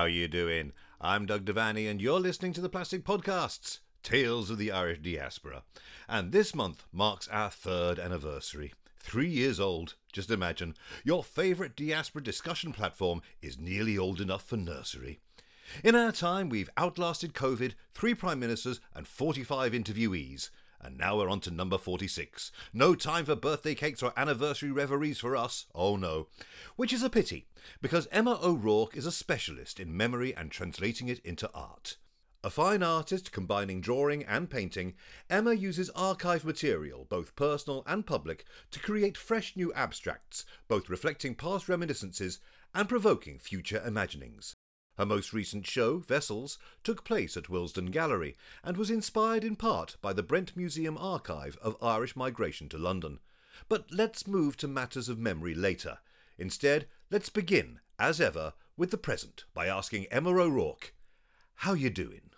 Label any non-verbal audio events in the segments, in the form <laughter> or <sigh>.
How you doing? I'm Doug Devaney and you're listening to the Plastic Podcasts, Tales of the Irish Diaspora. And this month marks our third anniversary. Three years old. Just imagine, your favourite diaspora discussion platform is nearly old enough for nursery. In our time, we've outlasted COVID, three Prime Ministers, and 45 interviewees. And now we're on to number 46. No time for birthday cakes or anniversary reveries for us. Oh no. Which is a pity, because Emma O'Rourke is a specialist in memory and translating it into art. A fine artist combining drawing and painting, Emma uses archive material, both personal and public, to create fresh new abstracts, both reflecting past reminiscences and provoking future imaginings. Her most recent show, Vessels, took place at Willesden Gallery and was inspired in part by the Brent Museum archive of Irish migration to London. But let's move to matters of memory later. Instead, let's begin, as ever, with the present by asking Emma O'Rourke, how you doing?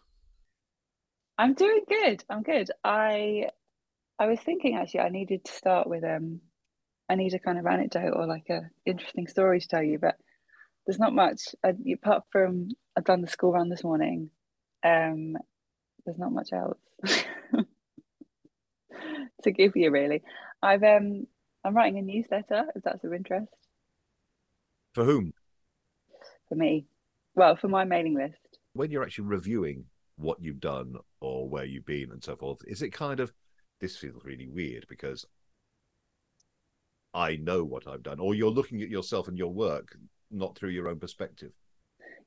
I'm doing good. I'm good. I I was thinking actually I needed to start with um I need a kind of anecdote or like a interesting story to tell you, but there's not much I, apart from I've done the school run this morning. Um, there's not much else <laughs> to give you really. I've um I'm writing a newsletter if that's of interest. For whom? For me. Well, for my mailing list. When you're actually reviewing what you've done or where you've been and so forth, is it kind of this feels really weird because I know what I've done, or you're looking at yourself and your work not through your own perspective.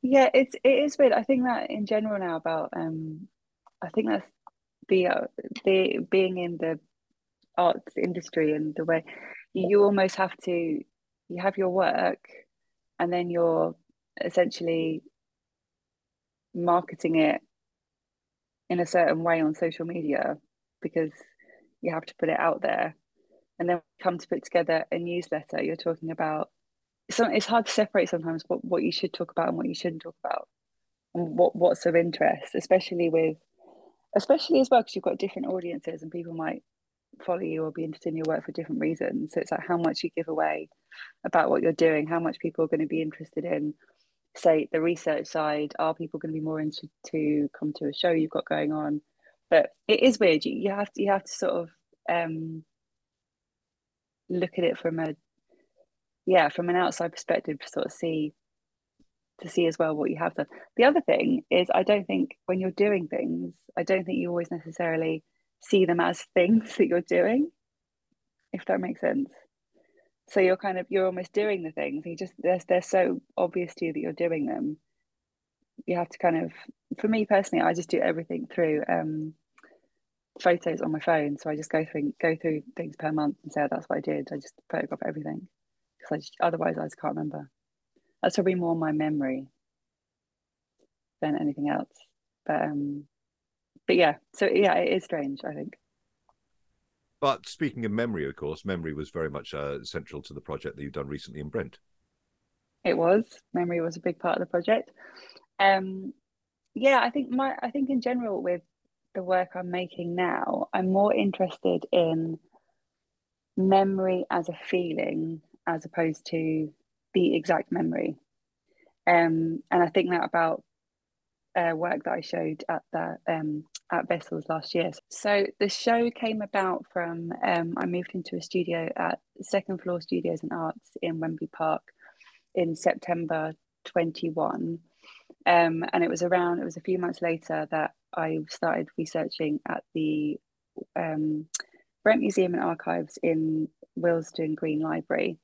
Yeah, it's it is weird. I think that in general now about um, I think that's the uh, the being in the arts industry and the way you, you almost have to you have your work and then you're essentially marketing it in a certain way on social media because you have to put it out there and then come to put together a newsletter you're talking about so it's hard to separate sometimes what, what you should talk about and what you shouldn't talk about and what what's of interest especially with especially as well because you've got different audiences and people might follow you or be interested in your work for different reasons. So it's like how much you give away about what you're doing how much people are going to be interested in say the research side are people going to be more interested to come to a show you've got going on? But it is weird you, you have to you have to sort of um look at it from a yeah, from an outside perspective, to sort of see to see as well what you have done. The other thing is, I don't think when you're doing things, I don't think you always necessarily see them as <laughs> things that you're doing, if that makes sense. So you're kind of you're almost doing the things. You just they're they're so obvious to you that you're doing them. You have to kind of, for me personally, I just do everything through um, photos on my phone. So I just go through go through things per month and say oh, that's what I did. I just photograph everything because otherwise I just can't remember. That's probably more my memory than anything else. But um, but yeah, so yeah, it is strange. I think. But speaking of memory, of course, memory was very much uh, central to the project that you've done recently in Brent. It was memory was a big part of the project. Um, yeah, I think my I think in general with the work I'm making now, I'm more interested in memory as a feeling as opposed to the exact memory. Um, and I think that about uh, work that I showed at the um, at Vessels last year. So the show came about from um, I moved into a studio at Second Floor Studios and Arts in Wembley Park in September 21. Um, and it was around, it was a few months later that I started researching at the um, Brent Museum and Archives in Willesden Green Library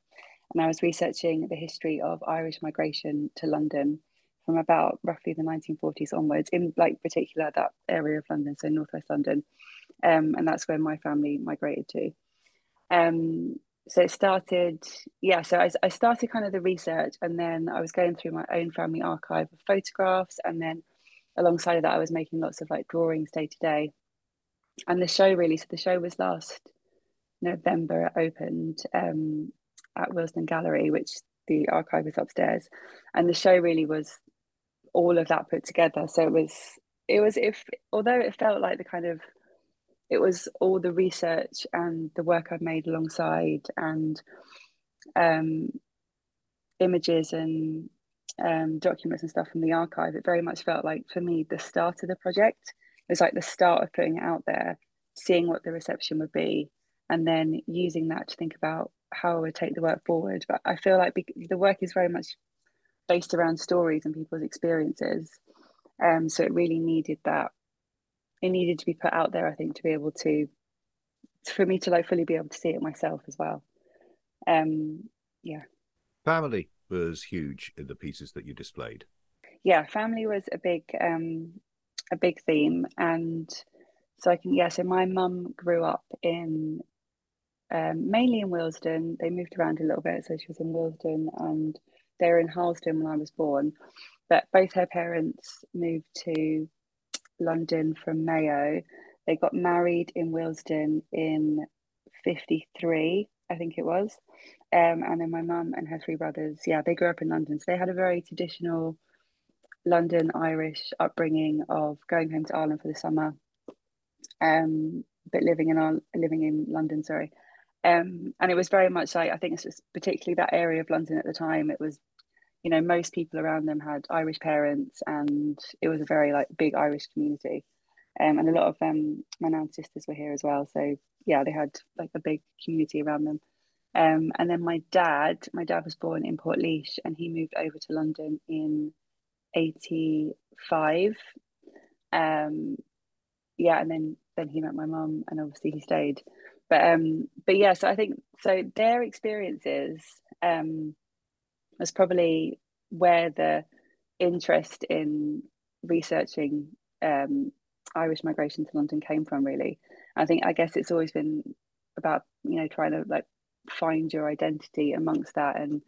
and I was researching the history of Irish migration to London from about roughly the 1940s onwards, in like particular that area of London, so northwest London, um, and that's where my family migrated to. Um, so it started, yeah. So I, I started kind of the research, and then I was going through my own family archive of photographs, and then alongside of that, I was making lots of like drawings day to day. And the show really, so the show was last November. It opened, um, at Willesden Gallery, which the archive is upstairs, and the show really was all of that put together. So it was it was if although it felt like the kind of it was all the research and the work I've made alongside and um, images and um, documents and stuff from the archive, it very much felt like for me the start of the project. It was like the start of putting it out there, seeing what the reception would be, and then using that to think about how I would take the work forward. But I feel like the work is very much based around stories and people's experiences. Um, so it really needed that. It needed to be put out there, I think, to be able to, for me to like fully be able to see it myself as well. Um, yeah. Family was huge in the pieces that you displayed. Yeah, family was a big, um, a big theme, and so I can yeah. So my mum grew up in um, mainly in Willesden. They moved around a little bit, so she was in Willesden and they were in Harlesden when I was born. But both her parents moved to London from Mayo. They got married in Willesden in 53, I think it was. Um, and then my mum and her three brothers, yeah, they grew up in London. So they had a very traditional London Irish upbringing of going home to Ireland for the summer, um, but living in living in London, sorry. Um, and it was very much like I think it's just particularly that area of London at the time. It was, you know, most people around them had Irish parents, and it was a very like big Irish community. Um, and a lot of um, my nan's sisters were here as well. So yeah, they had like a big community around them. Um, and then my dad, my dad was born in Portlaoise, and he moved over to London in '85. Um, yeah, and then then he met my mum, and obviously he stayed but um but yeah so i think so their experiences um was probably where the interest in researching um irish migration to london came from really. I think i guess it's always been about you know trying to like find your identity amongst that. And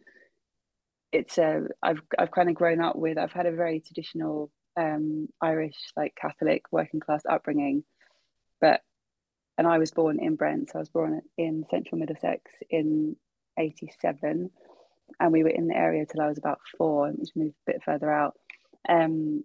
it's a i've i've kind of grown up with i've had a very traditional um irish like catholic working class upbringing. But and I was born in Brent. So I was born in central Middlesex in 87. And we were in the area till I was about four, which moved a bit further out. Um,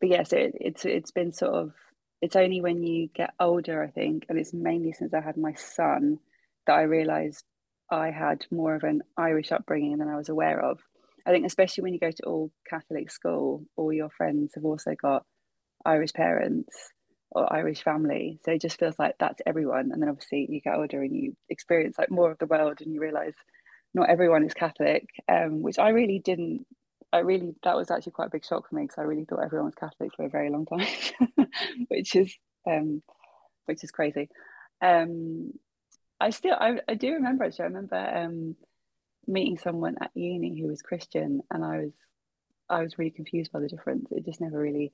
but yes, it, it's it's been sort of it's only when you get older, I think, and it's mainly since I had my son that I realised I had more of an Irish upbringing than I was aware of. I think especially when you go to all Catholic school, all your friends have also got Irish parents or Irish family. So it just feels like that's everyone. And then obviously you get older and you experience like more of the world and you realize not everyone is Catholic, um, which I really didn't. I really that was actually quite a big shock for me because I really thought everyone was Catholic for a very long time, <laughs> which is um, which is crazy. Um, I still I, I do remember actually. I remember um, meeting someone at uni who was Christian, and I was I was really confused by the difference. It just never really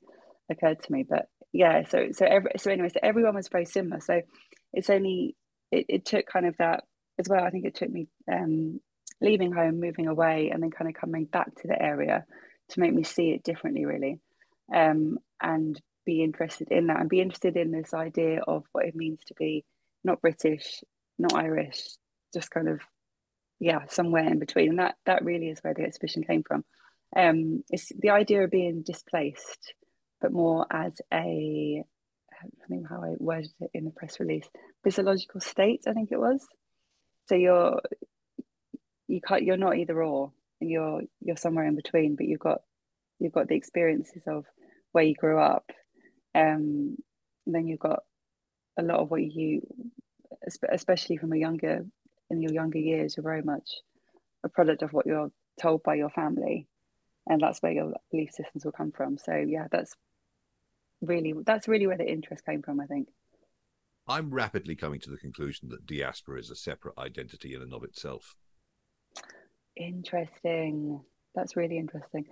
occurred to me. But yeah, so so every so anyway, so everyone was very similar. So it's only it, it took kind of that as well. I think it took me um, leaving home, moving away, and then kind of coming back to the area to make me see it differently, really, um, and be interested in that and be interested in this idea of what it means to be not British, not Irish, just kind of yeah, somewhere in between. And that that really is where the exhibition came from. Um, it's the idea of being displaced but more as a I think how I worded it in the press release, physiological state. I think it was. So you're you can't you're not either or, and you're you're somewhere in between. But you've got you've got the experiences of where you grew up, um, then you've got a lot of what you, especially from a younger in your younger years, you're very much a product of what you're told by your family, and that's where your belief systems will come from. So yeah, that's really that's really where the interest came from i think. I'm rapidly coming to the conclusion that diaspora is a separate identity in and of itself. Interesting. That's really interesting.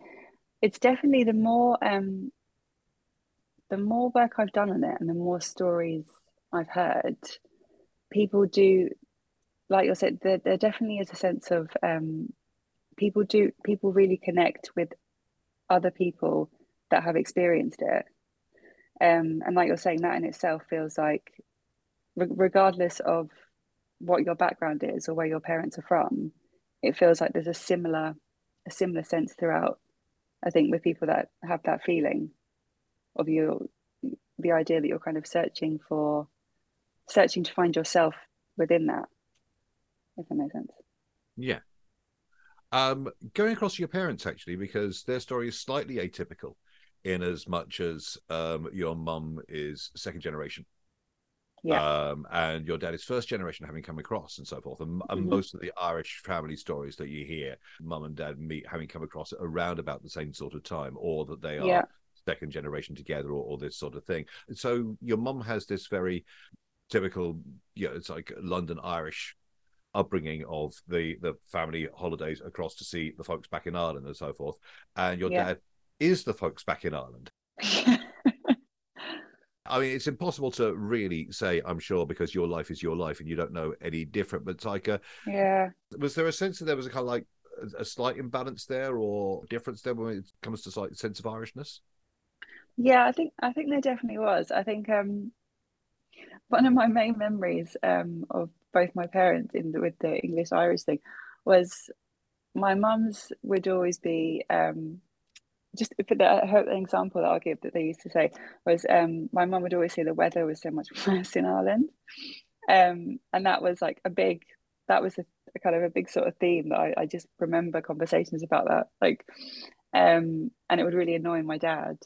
It's definitely the more um the more work i've done on it and the more stories i've heard people do like you said there, there definitely is a sense of um people do people really connect with other people that have experienced it um, and like you're saying, that in itself feels like, re- regardless of what your background is or where your parents are from, it feels like there's a similar, a similar sense throughout. I think with people that have that feeling of you, the idea that you're kind of searching for, searching to find yourself within that. If that makes sense. Yeah. Um, going across your parents actually, because their story is slightly atypical, in as much as um, your mum is second generation. Yeah. Um, and your dad is first generation having come across and so forth. And, and Mhm. most of the Irish family stories that you hear, mum and dad meet having come across around about the same sort of time, or that they are Yeah. second generation together, or, or this sort of thing. So your mum has this very typical, you know, it's like London Irish upbringing of the the family holidays across to see the folks back in Ireland and so forth. And your Yeah. dad is the folks back in Ireland. <laughs> I mean, it's impossible to really say, I'm sure, because your life is your life and you don't know any different. But like, yeah. was there a sense that there was a kind of like a, a slight imbalance there or difference there when it comes to like sense of Irishness? Yeah, I think I think there definitely was. I think um one of my main memories um of both my parents in the, with the English Irish thing was my mum's would always be um just for the example that I'll give that they used to say was um my mum would always say the weather was so much <laughs> worse in Ireland. Um and that was like a big that was a, a kind of a big sort of theme that I, I just remember conversations about that. Like um and it would really annoy my dad.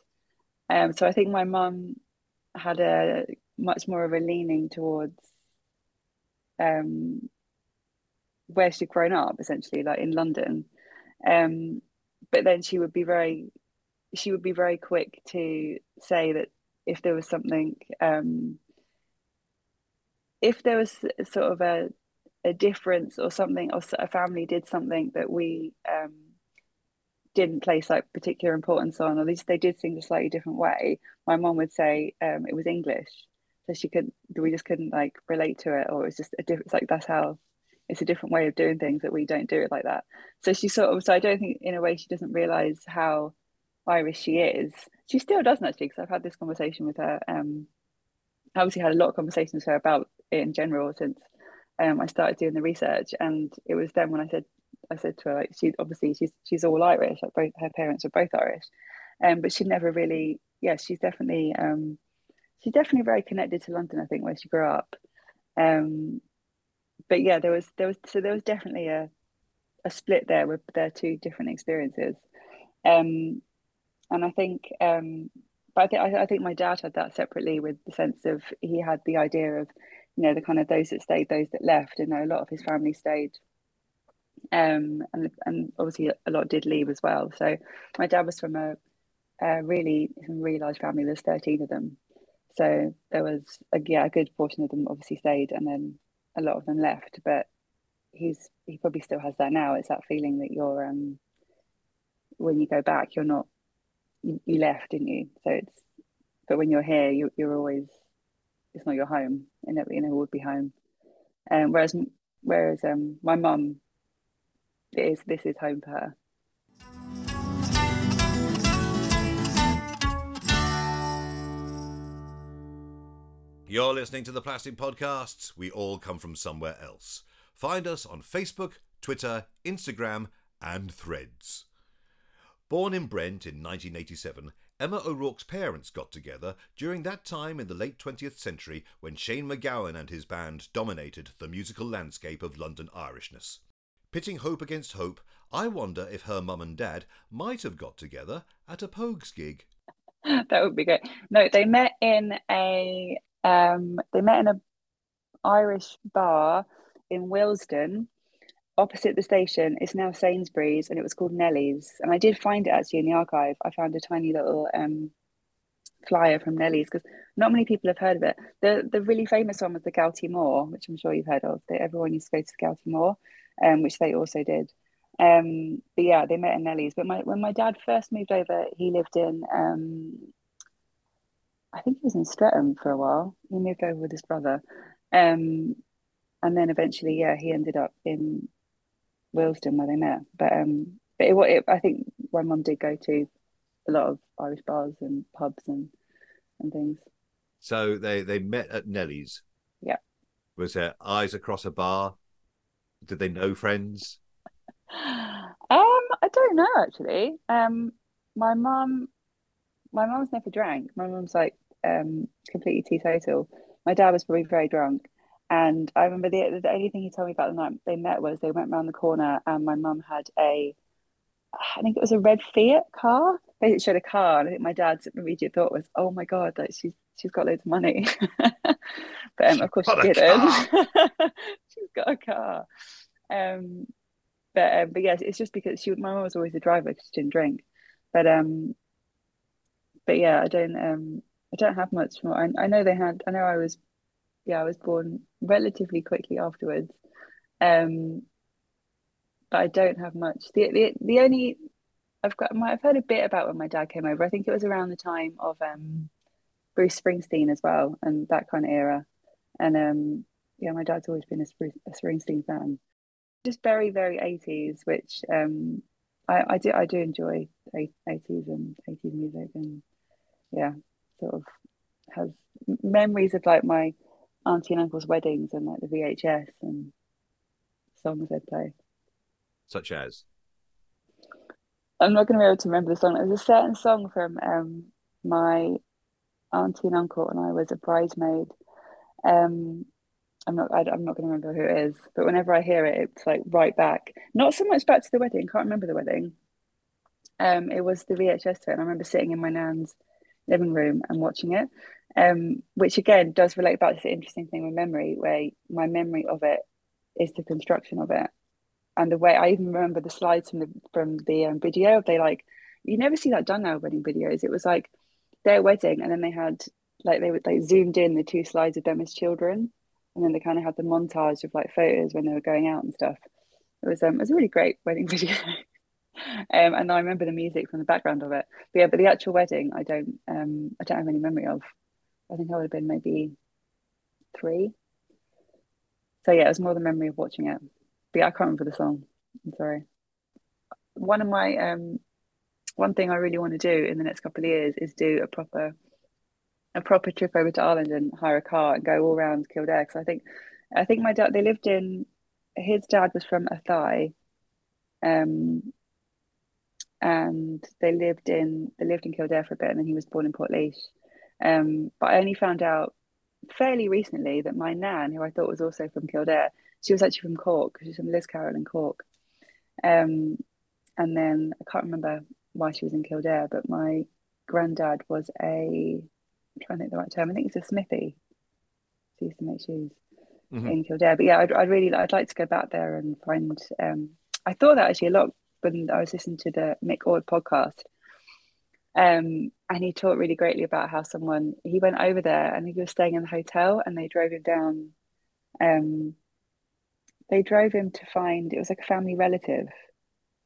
Um so I think my mum had a much more of a leaning towards um where she'd grown up essentially like in London um but then she would be very she would be very quick to say that if there was something um if there was sort of a a difference or something or a family did something that we um didn't place like particular importance on or at least they did things a slightly different way my mom would say um it was English. So she couldn't we just couldn't like relate to it or it was just a different like that's how it's a different way of doing things that we don't do it like that. So she sort of so I don't think in a way she doesn't realize how Irish she is. She still doesn't actually because I've had this conversation with her um I obviously had a lot of conversations with her about it in general since um I started doing the research. And it was then when I said I said to her like she obviously she's she's all Irish like both her parents are both Irish. Um but she never really yeah she's definitely um she's definitely very connected to London I think where she grew up. Um but yeah there was there was so there was definitely a a split there with their two different experiences. Um and I think um but I think I, think my dad had that separately with the sense of he had the idea of you know the kind of those that stayed those that left. And a lot of his family stayed um and and obviously a lot did leave as well. So my dad was from a, a really really large family. There's 13 of them. So there was a, yeah a good portion of them obviously stayed and then a lot of them left. But he's he probably still has that now. It's that feeling that you're um when you go back you're not you, you left didn't you so it's but when you're here you, you're always it's not your home and it you know would be home um whereas whereas um my mum it is this is home for her You're listening to the Plastic Podcasts. We all come from somewhere else. Find us on Facebook, Twitter, Instagram, and Threads. Born in Brent in 1987, Emma O'Rourke's parents got together during that time in the late 20th century when Shane MacGowan and his band dominated the musical landscape of London Irishness. Pitting hope against hope, I wonder if her mum and dad might have got together at a Pogues gig. <laughs> that would be great no they met in a um they met in a Irish bar in Willesden opposite the station it's now Sainsbury's and it was called Nellie's and I did find it actually in the archive. I found a tiny little um flyer from Nellie's because not many people have heard of it. The the really famous one was the Galtymore which I'm sure you've heard of. That everyone used to go to the Galtymore um which they also did. Um but yeah they met in Nellie's but my when my dad first moved over he lived in um I think he was in Streatham for a while. He moved over with his brother. Um and then eventually yeah he ended up in Willesden where they met but um but it, it I think my mum did go to a lot of Irish bars and pubs and and things So they, they met at Nellie's. Yeah. Was there eyes across a bar? Did they know friends? <sighs> um I don't know actually um my mum my mum's never drank my mum's like um completely teetotal my dad was probably very drunk And I remember the, the only thing he told me about the night they met was they went around the corner and my mum had a, I think it was a red Fiat car. They showed a car, and I think my dad's immediate thought was, "Oh my god, like she's she's got loads of money." <laughs> but um, of course she didn't. <laughs> she's got a car. Um, but um, but yes, it's just because she my mum was always a driver because she didn't drink. But um, but yeah, I don't um I don't have much more. I, I know they had. I know I was, yeah, I was born relatively quickly afterwards. Um, but I don't have much. The the the only I've got I've heard a bit about when my dad came over. I think it was around the time of um Bruce Springsteen as well, and that kind of era. And um, yeah, my dad's always been a, a Springsteen fan. Just very very eighties, which um I I do I do enjoy eighties and eighties music and yeah sort of has memories of like my auntie and uncle's weddings and like the VHS and songs they'd play. Such as? I'm not going to be able to remember the song. There's a certain song from um, my auntie and uncle when I was a bridesmaid. Um, I'm not. I, am not going to remember who it is, but whenever I hear it, it's like right back. Not so much back to the wedding. Can't remember the wedding. Um, it was the VHS turn. And I remember sitting in my nan's living room and watching it, um, which again does relate back to the interesting thing with memory, where my memory of it is the construction of it, and the way I even remember the slides from the from the um, video. They like you never see that done now wedding videos. It was like their wedding, and then they had like they would like zoomed in the two slides of them as children, and then they kind of had the montage of like photos when they were going out and stuff. It was um it was a really great wedding <laughs> video. um, and I remember the music from the background of it. But yeah, but the actual wedding, I don't, um, I don't have any memory of. I think I would have been maybe three. So yeah, it was more the memory of watching it. But yeah, I can't remember the song. I'm sorry. One of my, um, one thing I really want to do in the next couple of years is do a proper, a proper trip over to Ireland and hire a car and go all around Kildare. Because I think, I think my dad, they lived in, his dad was from Athy, um, and they lived in they lived in Kildare for a bit, and then he was born in Portlaoise. Um, but I only found out fairly recently that my nan, who I thought was also from Kildare, she was actually from Cork. She's from Liscarroll in Cork. Um, and then I can't remember why she was in Kildare, but my granddad was a I'm trying to think the right term. I think it's a smithy. He used to make shoes mm-hmm. in Kildare. But yeah, I'd, I'd really I'd like to go back there and find. Um, I thought that actually a lot when I was listening to the Mick Ord podcast. Um, and he talked really greatly about how someone he went over there and he was staying in the hotel and they drove him down. Um, they drove him to find it was like a family relative,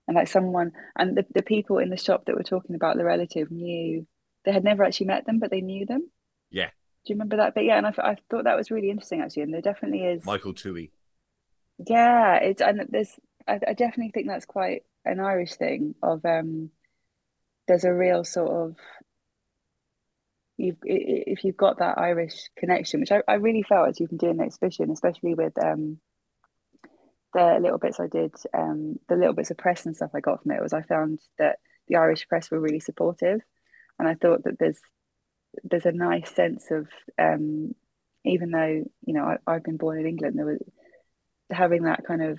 and like someone and the, the people in the shop that were talking about the relative knew they had never actually met them, but they knew them. Yeah. Do you remember that? But yeah, and I, I thought that was really interesting actually, and there definitely is Michael Toohey. Yeah, it's and there's I, I definitely think that's quite an Irish thing of um there's a real sort of you've if you've got that Irish connection, which I, I really felt as you've been doing the exhibition, especially with um the little bits I did, um the little bits of press and stuff I got from it was I found that the Irish press were really supportive, and I thought that there's there's a nice sense of um even though you know I, I've been born in England, there was having that kind of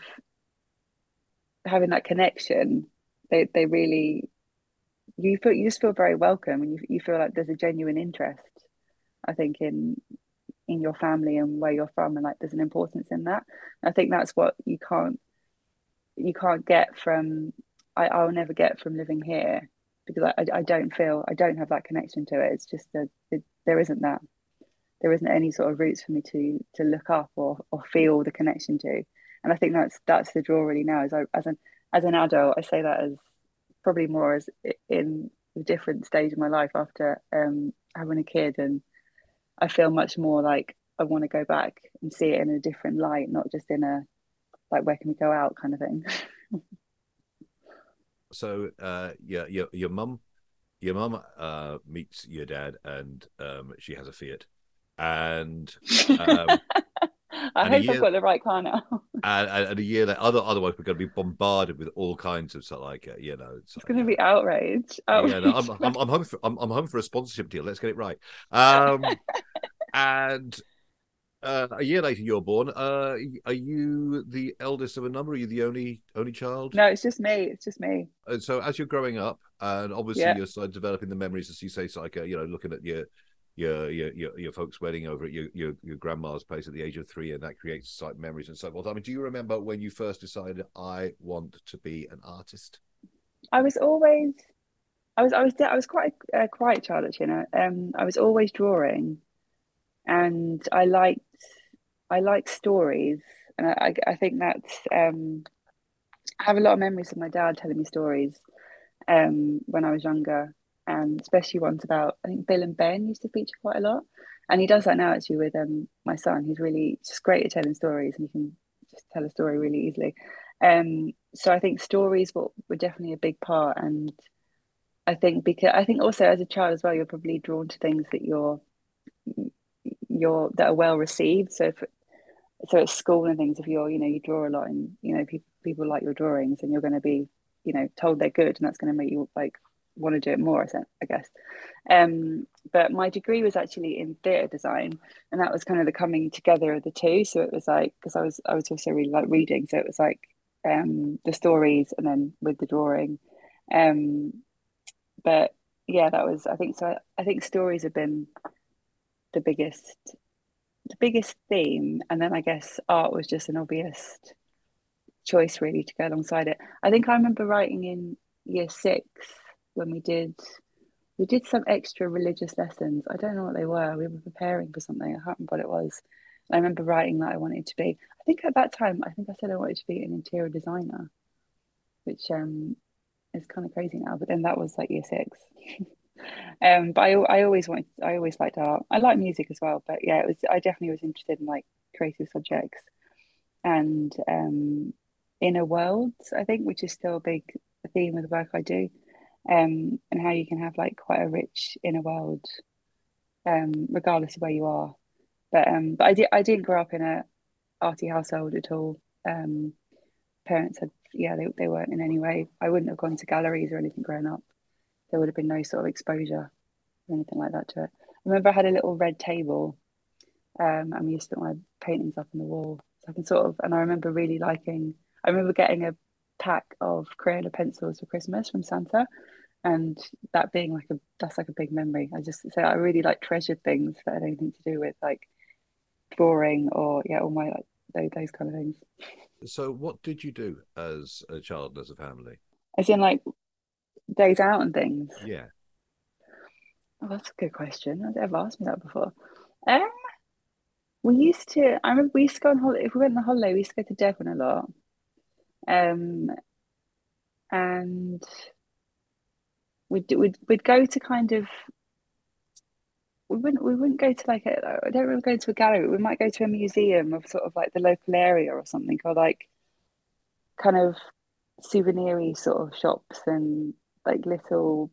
having that connection, they they really you feel you just feel very welcome and you you feel like there's a genuine interest. I think in in your family and where you're from and like there's an importance in that. And I think that's what you can't you can't get from I, I'll never get from living here because I, I don't feel I don't have that connection to it. It's just that there isn't that there isn't any sort of roots for me to to look up or or feel the connection to and I think that's that's the draw really now. As I, as an as an adult, I say that as probably more as in a different stage of my life after um, having a kid, and I feel much more like I want to go back and see it in a different light, not just in a like where can we go out kind of thing. <laughs> so, uh, your your your mum, your mum uh, meets your dad, and um, she has a Fiat, and um, <laughs> I hope year, I've got the right car now. <laughs> and, and, a year that other otherwise we're going to be bombarded with all kinds of stuff like uh, you know. It's, it's going to be outrage. outrage. Yeah, no, I'm, I'm, I'm, home for I'm, I'm home for a sponsorship deal. Let's get it right. Um, <laughs> and uh, a year later, you're born. Uh, are you the eldest of a number? Are you the only only child? No, it's just me. It's just me. And so, as you're growing up, and obviously Yeah. you're developing the memories, as you say, like uh, you know, looking at your your your your, your folks' wedding over at your, your your grandma's place at the age of three, and that creates like memories and so forth. I mean, do you remember when you first decided I want to be an artist? I was always, I was, I was, I was quite a, a quiet child actually. You know? Um, I was always drawing, and I liked, I like stories, and I, I, I think that's, um, I have a lot of memories of my dad telling me stories, um, when I was younger, and especially ones about, I think Bill and Ben used to feature quite a lot, and he does that now actually with um my son. He's really just great at telling stories, and he can just tell a story really easily. Um, so I think stories were, were definitely a big part, and I think because I think also as a child as well, you're probably drawn to things that you're you're that are well received. So if so at school and things, if you're you know you draw a lot and you know people people like your drawings, and you're going to be you know told they're good, and that's going to make you like want to do it more. I guess. Um, but my degree was actually in theatre design, and that was kind of the coming together of the two. So it was like because I was I was also really like reading, so it was like um the stories and then with the drawing um but yeah that was i think so I, I think stories have been the biggest the biggest theme and then i guess art was just an obvious choice really to go alongside it i think i remember writing in year six when we did we did some extra religious lessons i don't know what they were we were preparing for something i can't remember what it was I remember writing that I wanted to be. I think at that time, I think I said I wanted to be an interior designer, which um is kind of crazy now. But then that was like year six. <laughs> um, but I I always wanted, I always liked art. I like music as well. But yeah, it was I definitely was interested in like creative subjects and um inner worlds. I think, which is still a big theme of the work I do. Um, and how you can have like quite a rich inner world, um, regardless of where you are but um, but I did I didn't grow up in a arty household at all. Um, parents had yeah they they weren't in any way. I wouldn't have gone to galleries or anything growing up. There would have been no sort of exposure or anything like that to it. I remember I had a little red table, um, and we used to put my paintings up on the wall. So I can sort of and I remember really liking. I remember getting a pack of Crayola pencils for Christmas from Santa, and that being like a that's like a big memory. I just say I really like treasured things that had anything to do with like drawing or yeah, all my like those, those kind of things. So, what did you do as a child and as a family? As in like days out and things. Yeah. Oh, that's a good question. I've never asked me that before. Um, we used to. I remember we used to go on holiday. If we went on holiday, we used to go to Devon a lot. Um, and we'd we'd we'd go to kind of we wouldn't we wouldn't go to like a I don't really go to a gallery. We might go to a museum of sort of like the local area or something, or like kind of souveniry sort of shops and like little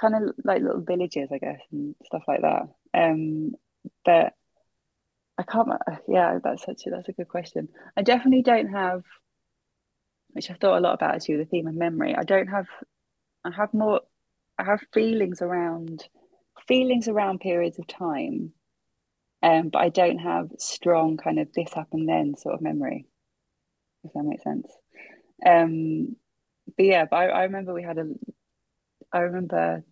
kind of like little villages, I guess, and stuff like that. Um, but I can't. Yeah, that's such a that's a good question. I definitely don't have, which I've thought a lot about actually, the theme of memory. I don't have. I have more. I have feelings around feelings around periods of time, um, but I don't have strong kind of this happened then sort of memory. If that makes sense. Um, but yeah, but I, I remember we had a. I remember,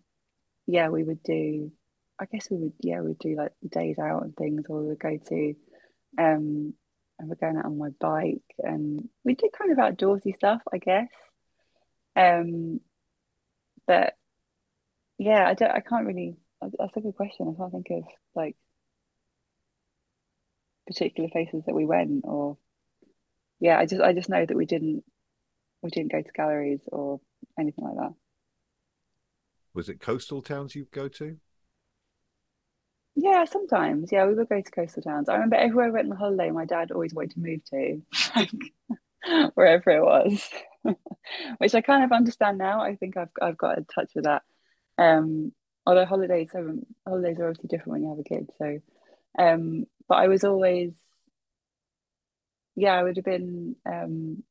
yeah, we would do. I guess we would, yeah, we'd do like days out and things, or we would go to, um, and we're going out on my bike, and we did kind of outdoorsy stuff, I guess. Um, but yeah, I don't, I can't really. That's a good question. I can't think of like particular places that we went, or yeah, I just, I just know that we didn't, we didn't go to galleries or anything like that. Was it coastal towns you go to? Yeah, sometimes. Yeah, we would go to coastal towns. I remember everywhere we went on holiday, my dad always wanted to move to, <laughs> <laughs> wherever it was, <laughs> which I kind of understand now. I think I've I've got in touch with that. Um, although holidays are holidays are obviously different when you have a kid. So, um, but I was always, yeah, I would have been. Um,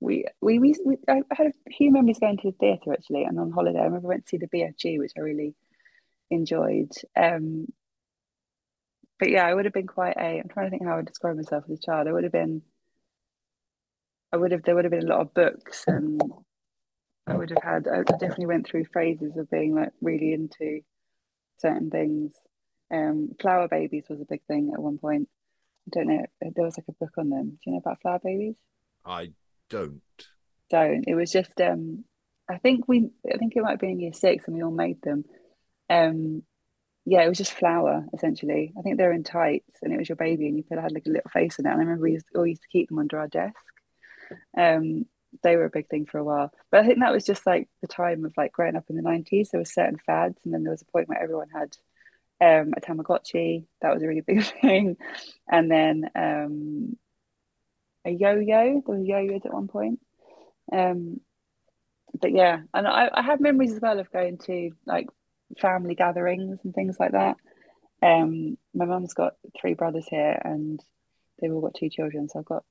we, we we we I had a few memories going to the theatre actually, and on holiday I remember I went to see the BFG, which I really enjoyed. Um, but yeah, I would have been quite a. I'm trying to think how I would describe myself as a child. I would have been. I would have. There would have been a lot of books, and I would have had. I definitely went through phases of being like really into certain things. Um, flour babies was a big thing at one point. I don't know. There was like a book on them. Do you know about flour babies? I don't. Don't. It was just. Um, I think we. I think it might be in year six, and we all made them. Um, yeah, it was just flour essentially. I think they were in tights, and it was your baby, and you put had like a little face in it. And I remember we used, all used to keep them under our desk. Um, they were a big thing for a while, but I think that was just like the time of like growing up in the nineties. There were certain fads, and then there was a point where everyone had um, a Tamagotchi. That was a really big <laughs> thing, and then um, a yo-yo. There was yo-yos at one point. Um, but yeah, and I, I have memories as well of going to like family gatherings and things like that. Um, my mum's got three brothers here, and they've all got two children, so I've got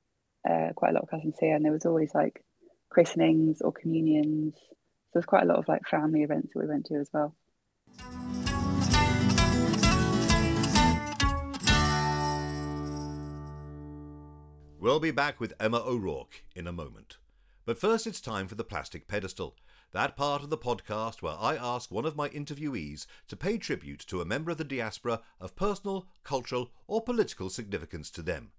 uh, quite a lot of cousins here, and there was always like christenings or communions. So there's quite a lot of like family events that we went to as well. We'll be back with Emma O'Rourke in a moment. But first, it's time for the plastic pedestal, that part of the podcast where I ask one of my interviewees to pay tribute to a member of the diaspora of personal, cultural, or political significance to them.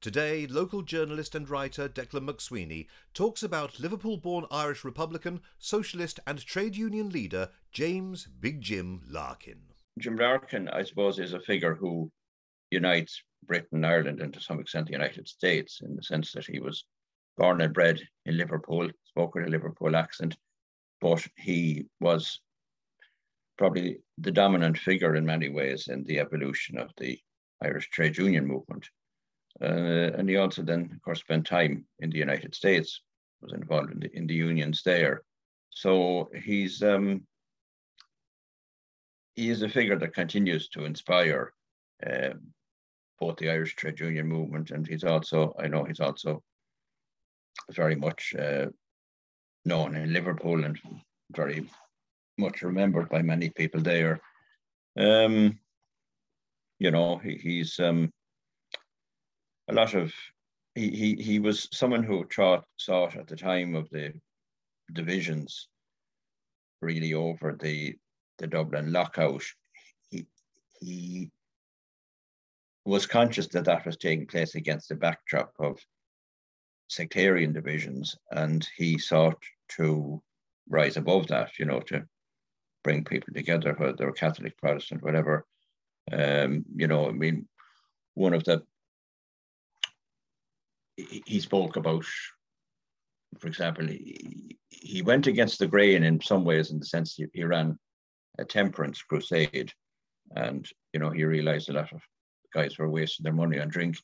Today, local journalist and writer Declan McSweeney talks about Liverpool born Irish Republican, socialist, and trade union leader James Big Jim Larkin. Jim Larkin, I suppose, is a figure who unites Britain, Ireland, and to some extent the United States in the sense that he was born and bred in Liverpool, spoke with a Liverpool accent, but he was probably the dominant figure in many ways in the evolution of the Irish trade union movement. Uh, and he also then, of course, spent time in the United States, was involved in the, in the unions there. So he's um, he is a figure that continues to inspire uh, both the Irish trade union movement, and he's also, I know, he's also very much uh, known in Liverpool and very much remembered by many people there. Um, you know, he, he's um, a lot of he, he he was someone who thought saw it at the time of the divisions really over the the Dublin lockout. He he was conscious that that was taking place against the backdrop of sectarian divisions, and he sought to rise above that, you know, to bring people together, whether they're Catholic, Protestant, whatever. Um, you know, I mean, one of the he spoke about, for example, he, he went against the grain in some ways, in the sense he, he ran a temperance crusade, and you know he realized a lot of guys were wasting their money on drink,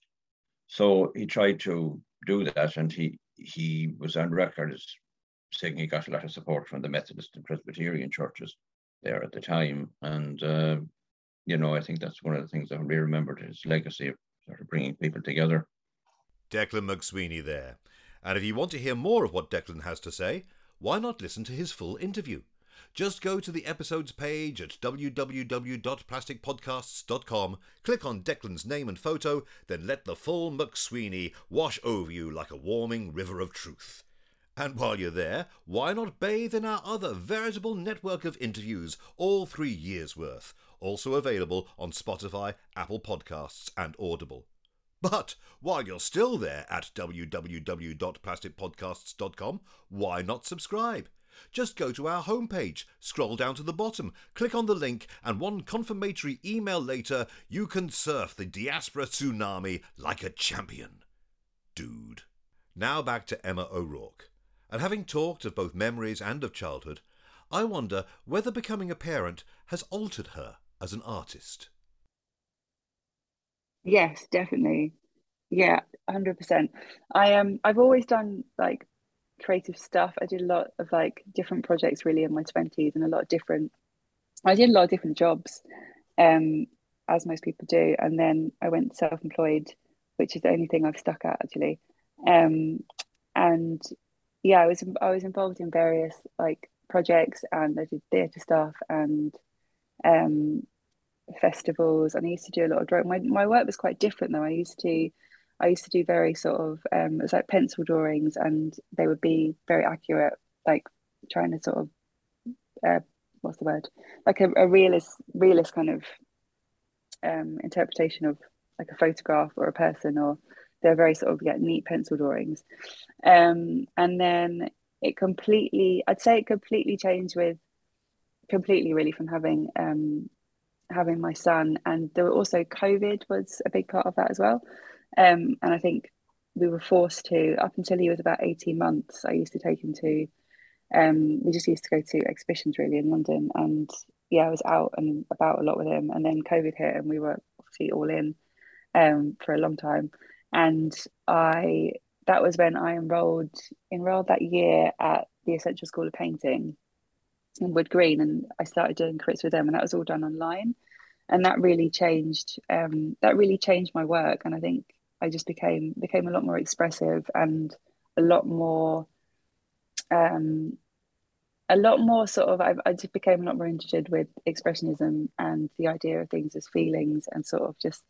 so he tried to do that, and he he was on record as saying he got a lot of support from the Methodist and Presbyterian churches there at the time, and uh, you know I think that's one of the things that will be remembered his legacy of sort of bringing people together. Declan McSweeney there, and if you want to hear more of what Declan has to say, why not listen to his full interview? Just go to the episodes page at www.plasticpodcasts.com, click on Declan's name and photo, then let the full McSweeney wash over you like a warming river of truth. And while you're there, why not bathe in our other veritable network of interviews, all three years' worth, also available on Spotify, Apple Podcasts, and Audible. But while you're still there at www.plasticpodcasts.com, why not subscribe? Just go to our homepage, scroll down to the bottom, click on the link, and one confirmatory email later, you can surf the diaspora tsunami like a champion. Dude. Now back to Emma O'Rourke. And having talked of both memories and of childhood, I wonder whether becoming a parent has altered her as an artist. Yes, definitely. Yeah, hundred percent. I um I've always done like creative stuff. I did a lot of like different projects really in my 20s and a lot of different I did a lot of different jobs um as most people do and then I went self-employed which is the only thing I've stuck at actually um and yeah I was I was involved in various like projects and I did theatre stuff and um festivals and I used to do a lot of drawing. My my work was quite different though. I used to I used to do very sort of um, it was like pencil drawings and they would be very accurate, like trying to sort of uh, what's the word like a, a realist realist kind of um, interpretation of like a photograph or a person or they're very sort of yeah, neat pencil drawings um, and then it completely i'd say it completely changed with completely really from having um, having my son and there were also covid was a big part of that as well um, and i think we were forced to up until he was about 18 months i used to take him to um, we just used to go to exhibitions really in London, and yeah, I was out and about a lot with him. And then COVID hit, and we were obviously all in um, for a long time. And I that was when I enrolled enrolled that year at the Essential School of Painting in Wood Green, and I started doing crits with them, and that was all done online. And that really changed. Um, that really changed my work, and I think I just became became a lot more expressive and a lot more um, a lot more sort of I, I just became a lot more interested with expressionism and the idea of things as feelings and sort of just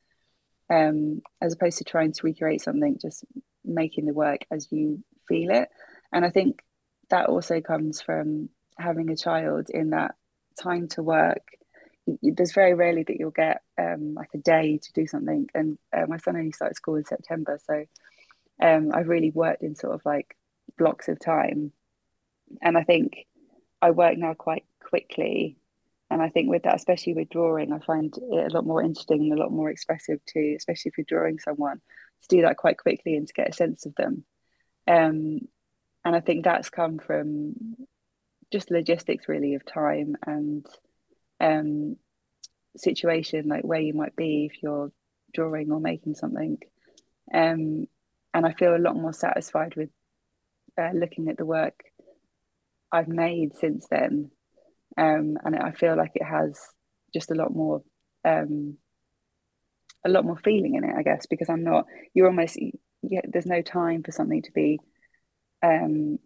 um, as opposed to trying to recreate something just making the work as you feel it and i think that also comes from having a child in that time to work there's very rarely that you'll get um, like a day to do something and uh, my son only started school in september so um, i've really worked in sort of like blocks of time and i think I work now quite quickly. And I think with that, especially with drawing, I find it a lot more interesting and a lot more expressive too, especially if you're drawing someone, to do that quite quickly and to get a sense of them. Um, and I think that's come from just logistics really of time and um, situation, like where you might be if you're drawing or making something. Um, and I feel a lot more satisfied with uh, looking at the work I've made since then. Um, and I feel like it has just a lot more, um, a lot more feeling in it, I guess, because I'm not, you're almost, yeah, there's no time for something to be um,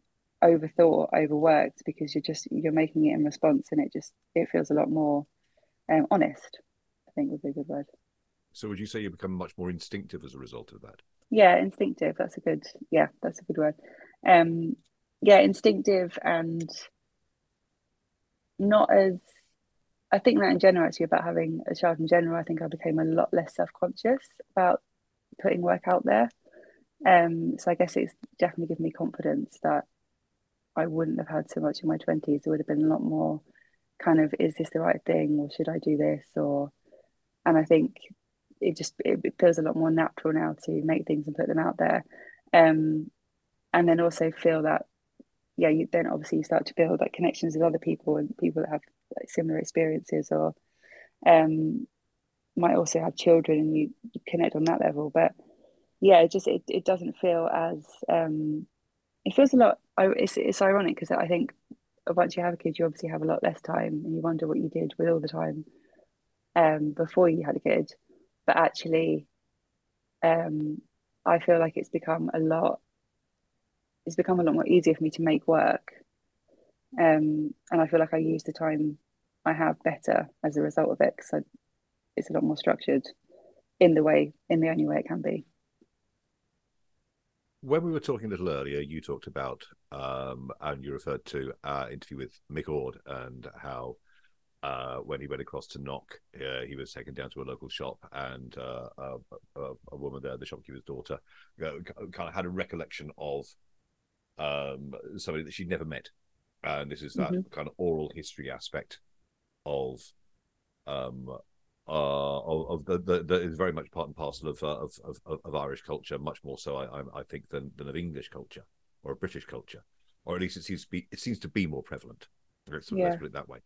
overthought, overworked, because you're just, you're making it in response and it just, it feels a lot more um, honest, I think would be a good word. So would you say you become much more instinctive as a result of that? Yeah, instinctive. That's a good, yeah, that's a good word. Um, yeah, instinctive and not as I think that in general actually about having a child in general, I think I became a lot less self-conscious about putting work out there. Um, so I guess it's definitely given me confidence that I wouldn't have had so much in my twenties. There would have been a lot more kind of, is this the right thing or should I do this? Or and I think it just it, it feels a lot more natural now to make things and put them out there. Um, and then also feel that yeah, you, then obviously you start to build like connections with other people and people that have like similar experiences or um, might also have children and you, you connect on that level. But yeah, it just it, it doesn't feel as um, it feels a lot. It's it's ironic because I think once you have a kid, you obviously have a lot less time, and you wonder what you did with all the time um, before you had a kid. But actually, um, I feel like it's become a lot it's become a lot more easier for me to make work. Um, and I feel like I use the time I have better as a result of it because it's a lot more structured in the way, in the only way it can be. When we were talking a little earlier, you talked about um, and you referred to our interview with Mick Ord and how uh, when he went across to knock, uh, he was taken down to a local shop, and uh, a, a, a, woman there, the shopkeeper's daughter, uh, kind of had a recollection of um, somebody that she'd never met, and this is that mm-hmm. kind of oral history aspect of um, uh, of, the, the, the, is very much part and parcel of, uh, of, of, of Irish culture, much more so I, I think than, than of English culture or of British culture, or at least it seems to be it seems to be more prevalent. Let's, yeah. let's put it that way.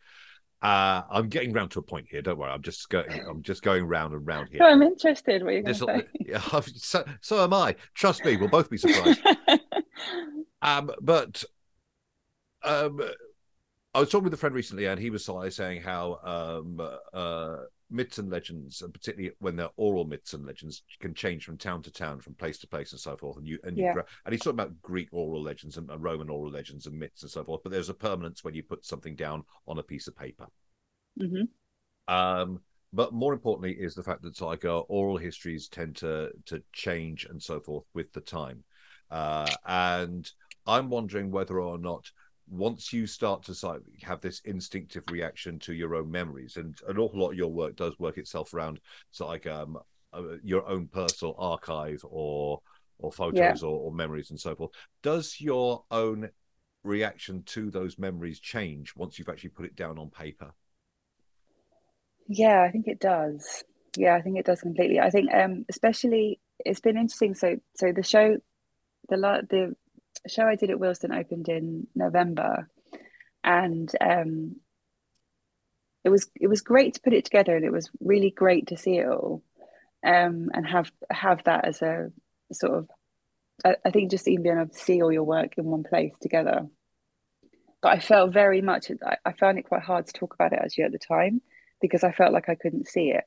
Uh, I'm getting round to a point here. Don't worry. I'm just going. I'm just going round and round here. No, <laughs> I'm interested. What you're going to say? <laughs> Yeah, so, so am I. Trust me. We'll both be surprised. <laughs> Um, but um, I was talking with a friend recently, and he was saying how um, uh, myths and legends, and particularly when they're oral myths and legends, can change from town to town, from place to place, and so forth. And you and you, yeah. and he's talking about Greek oral legends and, and Roman oral legends and myths and so forth. But there's a permanence when you put something down on a piece of paper. Mm-hmm. Um, but more importantly is the fact that like our oral histories tend to to change and so forth with the time uh, and i'm wondering whether or not once you start to have this instinctive reaction to your own memories and an awful lot of your work does work itself around so like um uh, your own personal archive or or photos yeah. or, or memories and so forth does your own reaction to those memories change once you've actually put it down on paper yeah, I think it does. Yeah, I think it does completely. I think um especially it's been interesting. So so the show the the show I did at Willesden opened in November and um it was it was great to put it together and it was really great to see it all um and have have that as a sort of I, I think just even being able to see all your work in one place together but I felt very much I, I found it quite hard to talk about it actually at the time because I felt like I couldn't see it.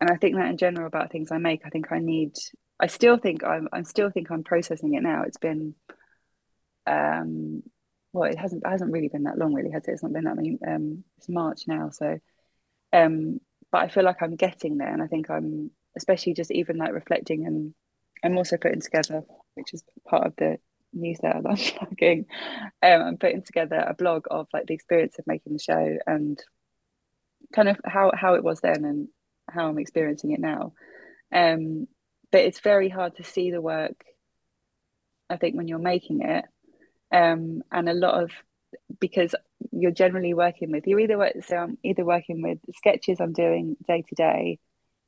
And I think that in general about things I make, I think I need. I still think I'm. I still think I'm processing it now. It's been, um, well, it hasn't. Hasn't really been that long, really, has it? It's not been that many. Um, it's March now, so. Um, but I feel like I'm getting there, and I think I'm, especially just even like reflecting, and I'm also putting together, which is part of the newsletter that I'm <laughs> plugging. Um, I'm putting together a blog of like the experience of making the show and kind of how how it was then and how I'm experiencing it now. Um, but it's very hard to see the work. I think when you're making it, um, and a lot of because you're generally working with you either either so I'm either working with sketches I'm doing day to day,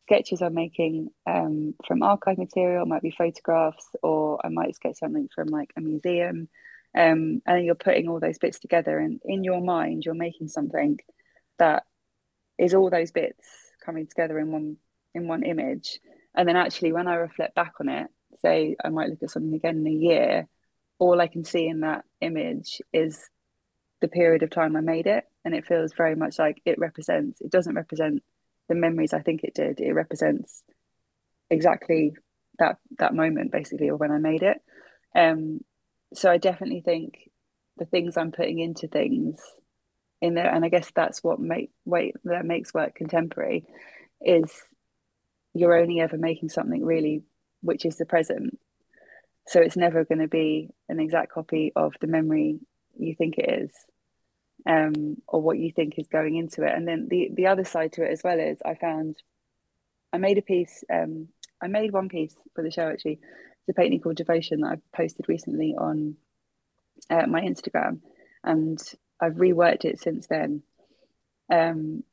sketches I'm making um, from archive material, might be photographs, or I might sketch something from like a museum. Um, and you're putting all those bits together, and in your mind, you're making something that is all those bits coming together in one in one image and then actually when i reflect back on it say i might look at something again in a year all i can see in that image is the period of time i made it. And it feels very much like it represents it doesn't represent the memories i think it did. It represents exactly that that moment basically or when i made it. Um so i definitely think the things i'm putting into things in there and i guess that's what make wait that makes work contemporary is you're only ever making something really which is the present so it's never going to be an exact copy of the memory you think it is um, or what you think is going into it and then the the other side to it as well is i found i made a piece um, i made one piece for the show actually it's a painting called devotion that i posted recently on uh, my instagram and I've reworked it since then, um,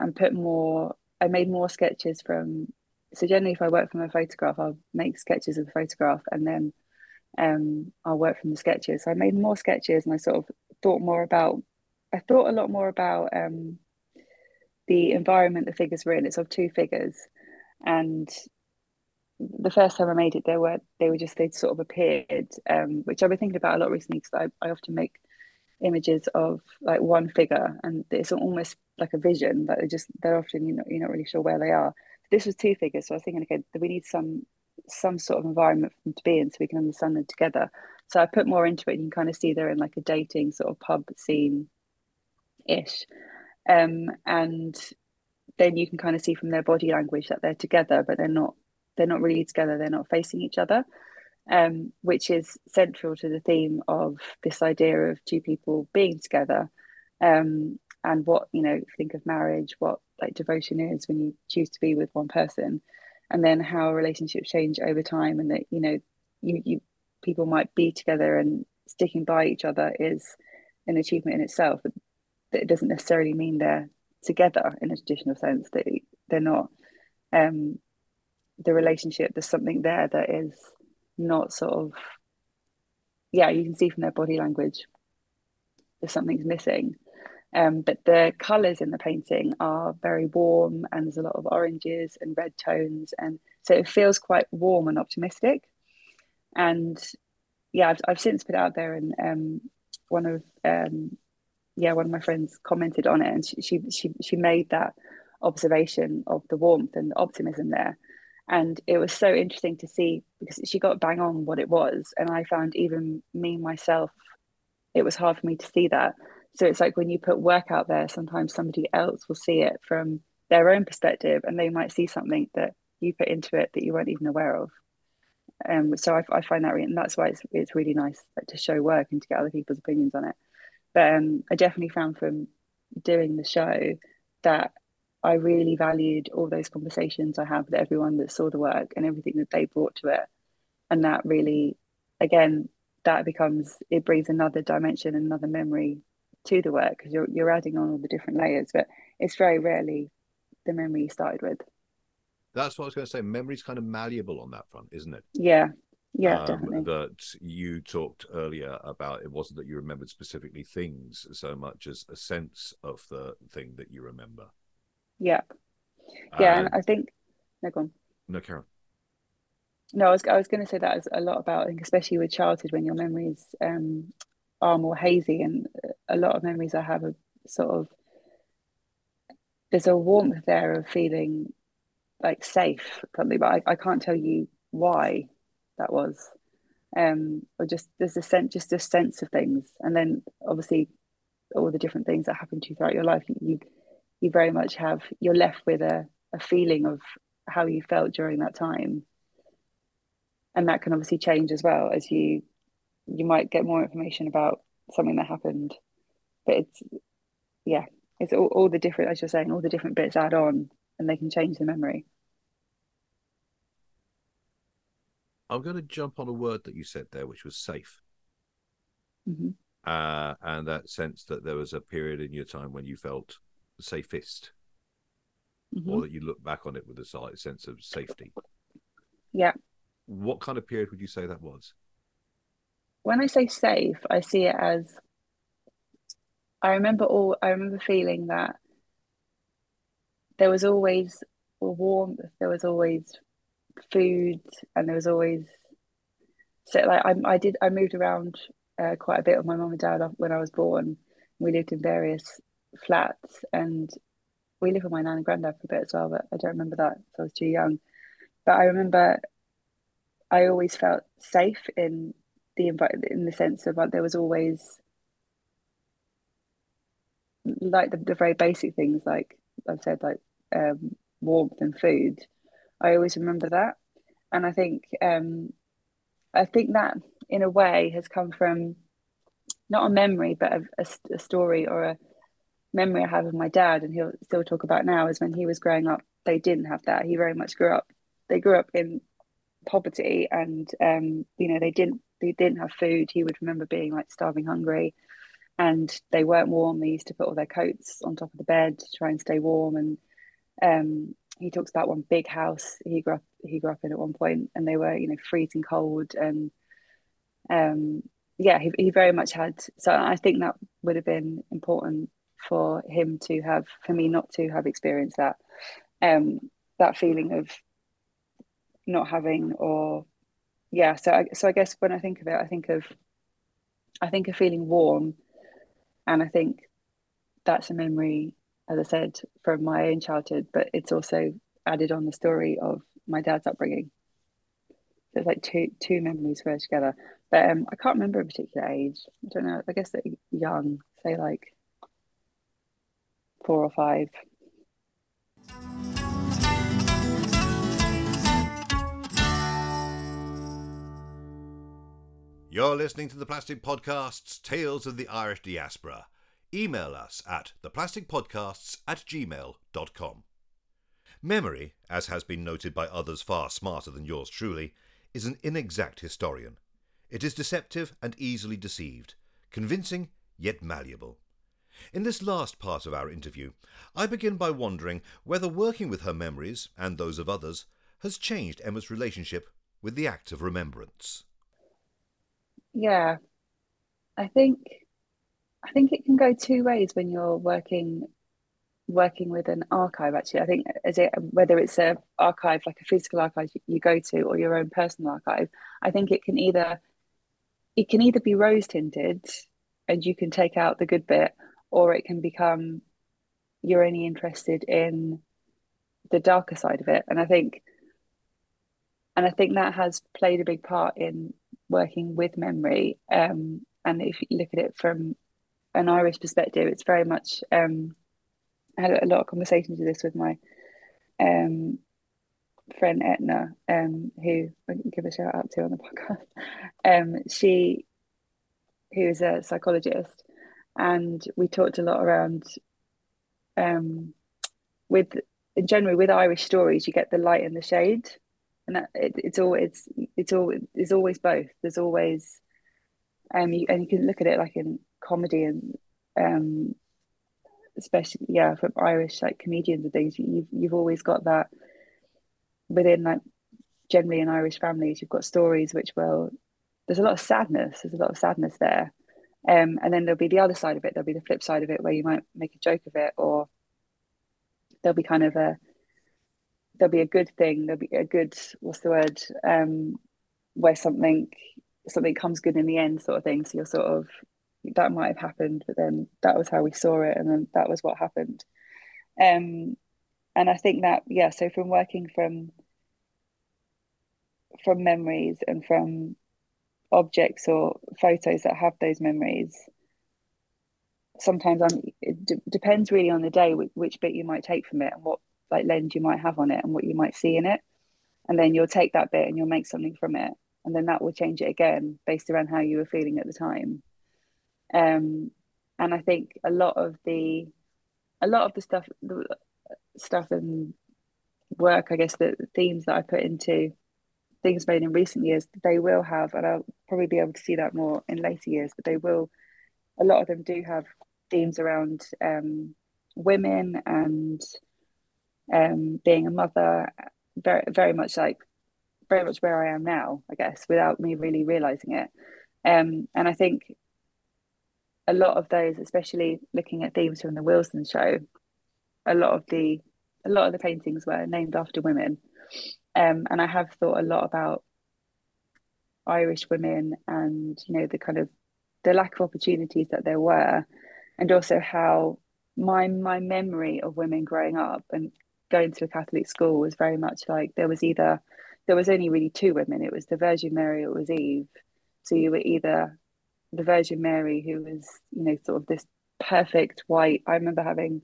and put more. I made more sketches from. So generally, if I work from a photograph, I'll make sketches of the photograph, and then um, I'll work from the sketches. So I made more sketches, and I sort of thought more about. I thought a lot more about um, the environment the figures were in. It's of two figures, and the first time I made it, they were they were just they'd sort of appeared, um, which I've been thinking about a lot recently because I, I often make images of like one figure and it's almost like a vision but they're just they're often you know you're not really sure where they are. This was two figures so i was thinking okay we need some some sort of environment for them to be in so we can understand them together. So i put more into it and you can kind of see they're in like a dating sort of pub scene ish um, and then you can kind of see from their body language that they're together but they're not they're not really together they're not facing each other. Um, which is central to the theme of this idea of two people being together. Um, and what you know think of marriage what like devotion is when you choose to be with one person and then how relationships change over time and that you know you, you people might be together and sticking by each other is an achievement in itself but it doesn't necessarily mean they're together in a traditional sense they they're not um the relationship there's something there that is not sort of yeah you can see from their body language if something's missing um, but the colors in the painting are very warm and there's a lot of oranges and red tones and so it feels quite warm and optimistic. And yeah I've, I've since put out there and um, one of um, yeah one of my friends commented on it and she, she she she made that observation of the warmth and the optimism there. And it was so interesting to see because she got bang on what it was and i found even me myself it was hard for me to see that so it's like when you put work out there sometimes somebody else will see it from their own perspective and they might see something that you put into it that you weren't even aware of. Um so i, I find that really, and that's why it's, it's really nice like, to show work and to get other people's opinions on it. But um i definitely found from doing the show that i really valued all those conversations i had with everyone that saw the work and everything that they brought to it. And that really again that becomes it brings another dimension another memory to the work because you're you're adding on all the different layers but it's very rarely the memory you started with That's what I was going to say. Memory's kind of malleable on that front, isn't it? yeah yeah Um, definitely That you talked earlier about it wasn't that you remembered specifically things so much as a sense of the thing that you remember. yeah yeah and And- i think no, go on. no, Karen. No, I was I was going to say that is a lot about, I think, especially with childhood when your memories um, are more hazy, and a lot of memories I have are sort of there's a warmth there of feeling like safe, something, but I, I can't tell you why that was, um, or just there's a sense, just a sense of things, and then obviously all the different things that happen to you throughout your life, you you very much have you're left with a a feeling of how you felt during that time. And that can obviously change as well as you you might get more information about something that happened but it's yeah it's all, all the different as you're saying all the different bits add on and they can change the memory I'm going to jump on a word that you said there, which was safe. hmm Uh, and that sense that there was a period in your time when you felt safest, hmm or that you look back on it with a slight sense of safety. yeah What kind of period would you say that was? When i say safe i see it as i remember all i remember feeling that there was always warmth there was always food and there was always so like I, I did I moved around uh, quite a bit with my mum and dad when I was born. We lived in various flats and we lived with my nan and granddad for a bit as well, but I don't remember that, so I was too young. But I remember I always felt safe in the in the sense of like there was always like the, the very basic things like I've said like um, warmth and food. I always remember that, and I think um, I think that in a way has come from not a memory, but a, a, a story or a memory I have of my dad, and he'll still talk about now. Is when he was growing up, they didn't have that. He very much grew up. They grew up in poverty, and um, you know they didn't they didn't have food. He would remember being like starving hungry, and they weren't warm. They used to put all their coats on top of the bed to try and stay warm. And um, he talks about one big house he grew up he grew up in at one point, and they were you know freezing cold and um, yeah, he, he very much had. So I think that would have been important for him to have, for me not to have experienced that, um, that feeling of not having or yeah. So I, so I guess when I think of it, I think of, I think of feeling warm, and I think that's a memory, as I said, from my own childhood, but it's also added on the story of my dad's upbringing. It's like two two memories first together. But um, I can't remember a particular age. I don't know. I guess that young, say like four or five. You're listening to the Plastic Podcast's Tales of the Irish Diaspora. Email us at theplasticpodcasts at gmail.com. Memory, as has been noted by others far smarter than yours truly, is an inexact historian. It is deceptive and easily deceived, convincing yet malleable. In this last part of our interview, I begin by wondering whether working with her memories, and those of others, has changed Emma's relationship with the act of remembrance. Yeah, I think I think it can go two ways when you're working working with an archive. Actually, I think as it whether it's a archive like a physical archive you go to or your own personal archive, I think it can either it can either be rose tinted and you can take out the good bit, or it can become you're only interested in the darker side of it. And I think and I think that has played a big part in working with memory. Um, and if you look at it from an Irish perspective, it's very much um, I had a lot of conversations with this with my um, friend Etna, um, who I can give a shout out to on the <laughs> podcast. Um, she, who is a psychologist, and we talked a lot around, um, with in general with Irish stories, you get the light and the shade, and it, it's always it's always it's always both. There's always, um, you, and you can look at it like in comedy and um especially yeah from Irish like comedians and things you've you've always got that within like generally in Irish families you've got stories which will there's a lot of sadness there's a lot of sadness there um and then there'll be the other side of it there'll be the flip side of it where you might make a joke of it or there'll be kind of a there'll be a good thing there'll be a good what's the word um where something something comes good in the end sort of thing so you're sort of that might have happened, but then that was how we saw it, and then that was what happened. Um, and I think that yeah, so from working from from memories and from objects or photos that have those memories, sometimes I'm, it d- depends really on the day which, which bit you might take from it and what like lens you might have on it and what you might see in it, and then you'll take that bit and you'll make something from it, and then that will change it again based around how you were feeling at the time. Um, and I think a lot of the a lot of the stuff the stuff and work, I guess the, the themes that I put into things made in recent years, they will have, and I'll probably be able to see that more in later years, but they will a lot of them do have themes around um, women and um, being a mother, very very much like very much where I am now, I guess, without me really realizing it. Um, and I think a lot of those, especially looking at themes from the Willesden show, a lot of the a lot of the paintings were named after women. Um, and I have thought a lot about Irish women and you know the kind of the lack of opportunities that there were, and also how my my memory of women growing up and going to a Catholic school was very much like there was either there was only really two women. It was the Virgin Mary, or it was Eve. So you were either the Virgin Mary, who was, you know, sort of this perfect white. I remember having,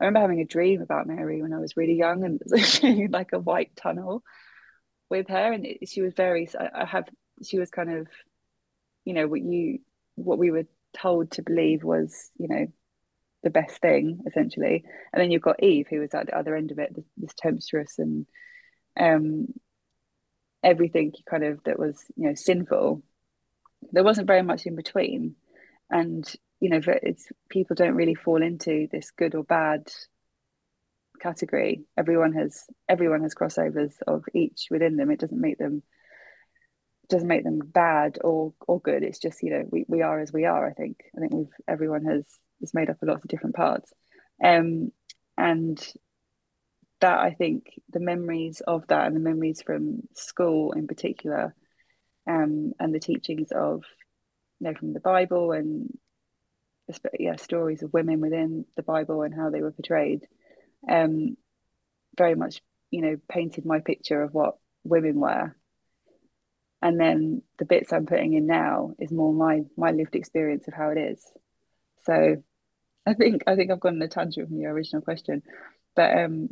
I remember having a dream about Mary when I was really young, and <laughs> like a white tunnel with her, and it, she was very. I have. She was kind of, you know, what you, what we were told to believe was, you know, the best thing essentially, and then you've got Eve, who was at the other end of it, this, this tempestuous and, um, everything kind of that was, you know, sinful. There wasn't very much in between. And you know it's people don't really fall into this good or bad category. Everyone has everyone has crossovers of each within them. It doesn't make them doesn't make them bad or or good. It's just you know we, we are as we are i think. I think we've everyone has is made up of lots of different parts. Um and that i think the memories of that and the memories from school in particular um, and the teachings of you know from the Bible and yeah stories of women within the Bible and how they were portrayed um, very much you know painted my picture of what women were. And then the bits I'm putting in now is more my my lived experience of how it is so I think I think I've gone on a tangent from your original question but um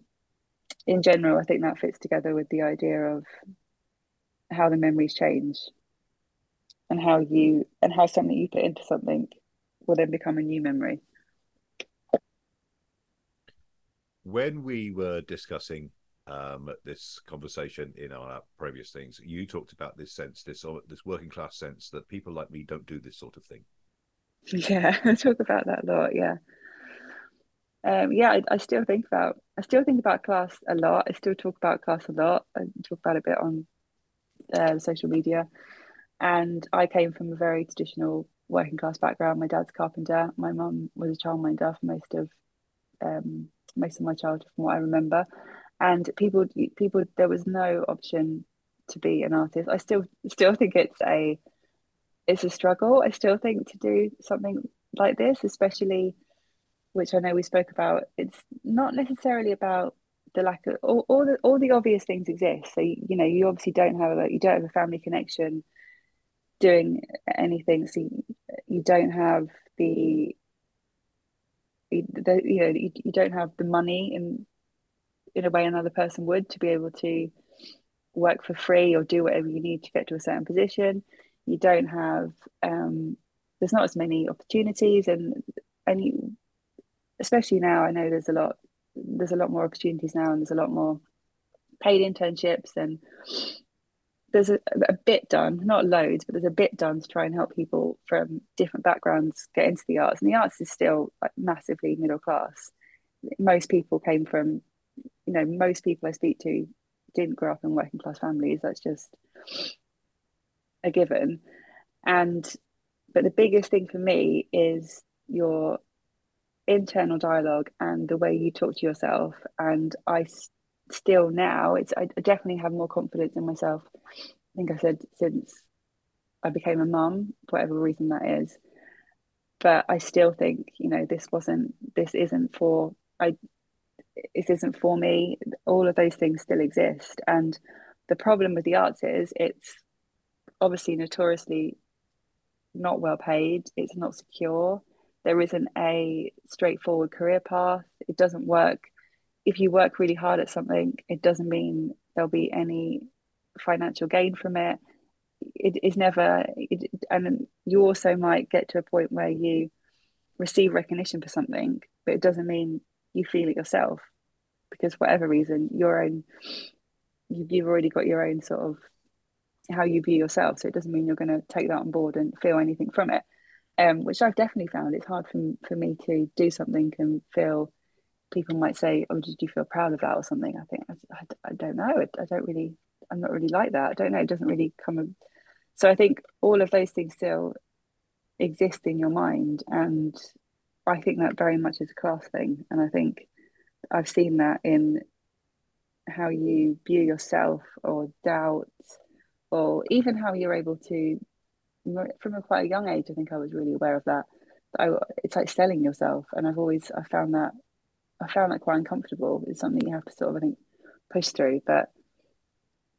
in general I think that fits together with the idea of how the memories change and how you and how something you put into something will then become a new memory when we were discussing um, this conversation in our previous things, you talked about this sense, this this working class sense that people like me don't do this sort of thing. Yeah, <laughs> I talk about that a lot. Yeah, um, yeah, I, I, still think about I still think about class a lot. I still talk about class a lot. I talk about it a bit on uh, social media. And I came from a very traditional working class background. My dad's carpenter. My mum was a childminder for most of um, most of my childhood, from what I remember. And people, people, there was no option to be an artist. I still, still think it's a, it's a struggle. I still think to do something like this, especially, which I know we spoke about. It's not necessarily about the lack of all, all the all the obvious things exist. So you, know, you obviously don't have a you don't have a family connection doing anything. So you, you don't have the the, you know you, you don't have the money in in a way another person would to be able to work for free or do whatever you need to get to a certain position. You don't have um, there's not as many opportunities and and you, especially now I know there's a lot there's a lot more opportunities now and there's a lot more paid internships and there's a, a bit done not loads but there's a bit done to try and help people from different backgrounds get into the arts. And the arts is still like massively middle class. Most people came from you know most people i speak to didn't grow up in working class families. That's just a given. And but the biggest thing for me is your internal dialogue and the way you talk to yourself. And i still now it's i definitely have more confidence in myself. I think i said since i became a mum whatever reason that is. But i still think you know this wasn't this isn't for i this isn't for me. All of those things still exist. And the problem with the arts is it's obviously notoriously not well paid it's not secure there isn't a straightforward career path. It doesn't work. If you work really hard at something, it doesn't mean there'll be any financial gain from it. It is never, it, and you also might get to a point where you receive recognition for something, but it doesn't mean you feel it yourself because whatever reason, your own, you've already got your own sort of how you view yourself. So it doesn't mean you're going to take that on board and feel anything from it um, which I've definitely found. It's hard for, for me to do something and feel people might say, "Oh, did you feel proud of that or something?" I think I, I, don't know. I, I, don't really. I'm not really like that. I don't know. It doesn't really come. So I think all of those things still exist in your mind, and I think that very much is a class thing. And I think I've seen that in how you view yourself or doubt, or even how you're able to from a quite a young age, I think I was really aware of that. I, it's like selling yourself, and I've always I found that I found that quite uncomfortable. It's something you have to sort of I think push through, but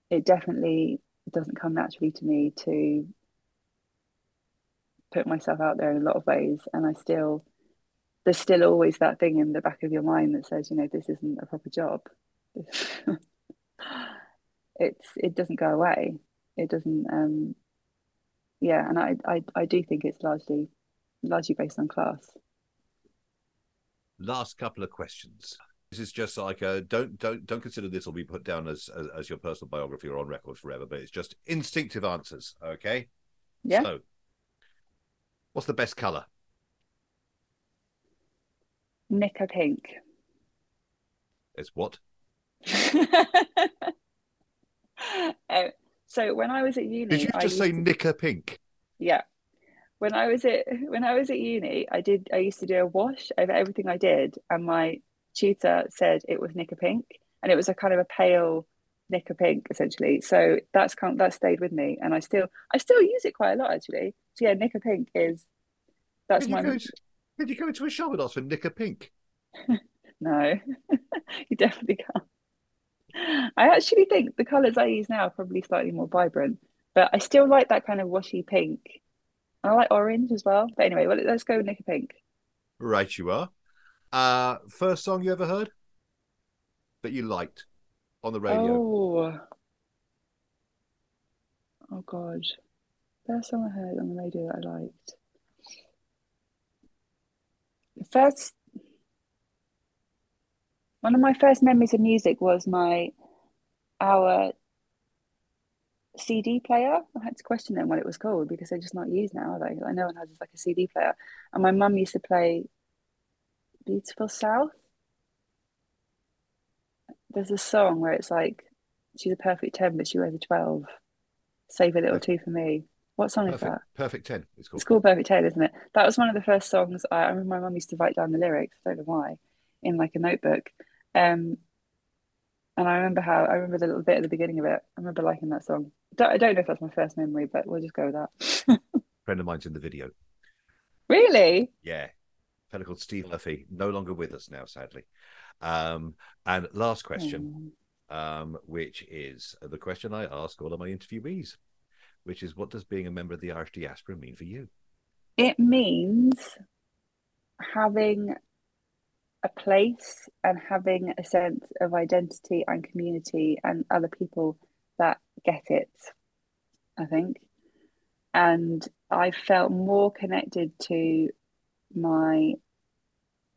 it definitely doesn't come naturally to me to put myself out there in a lot of ways, and I still there's still always that thing in the back of your mind that says, you know, this isn't a proper job. <laughs> it's it doesn't go away. It doesn't um yeah, and I, I I do think it's largely largely based on class. Last couple of questions. This is just like a, don't don't don't consider this will be put down as, as, as your personal biography or on record forever, but it's just instinctive answers. Okay. Yeah. So, what's the best color? Knicker pink. It's what? uh, <laughs> So when I was at uni, did you just say to... knicker pink? Yeah. When I was at when I was at uni, I did I used to do a wash over everything I did, and my tutor said it was knicker pink, and it was a kind of a pale knicker pink essentially. So that's kind of, that stayed with me, and I still I still use it quite a lot actually. So yeah, knicker pink is that's did my. You to, did you go into a shop and ask for knicker pink? <laughs> no, <laughs> you definitely can't. I actually think the colours I use now are probably slightly more vibrant, but I still like that kind of washy pink. I like orange as well. But anyway, well, let's go Knicker Pink. Right, you are. Uh, first song you ever heard that you liked on the radio? Oh, oh God. First song I heard on the radio that I liked. The first one of my first memories of music was my our CD player. I had to question them what it was called because they're just not used now, are they? Like no one has like a CD player. And my mum used to play Beautiful South. There's a song where it's like she's a perfect 10, but she wears a 12. Save a little two for me. What song perfect, is that? Perfect 10. It's called. It's called Perfect 10, isn't it? That was one of the first songs I, I remember my mum used to write down the lyrics. I don't know why, in like a notebook. Um, and I remember how I remember the little bit at the beginning of it. I remember liking that song. I don't know if that's my first memory, but we'll just go with that. <laughs> friend of mine's in the video. Really? Yeah, a fellow called Steve Murphy, no longer with us now, sadly. Um, and last question, oh. um, which is the question I ask all of my interviewees, which is, what does being a member of the Irish diaspora mean for you? It means having a place and having a sense of identity and community and other people that get it, I think. And I felt more connected to my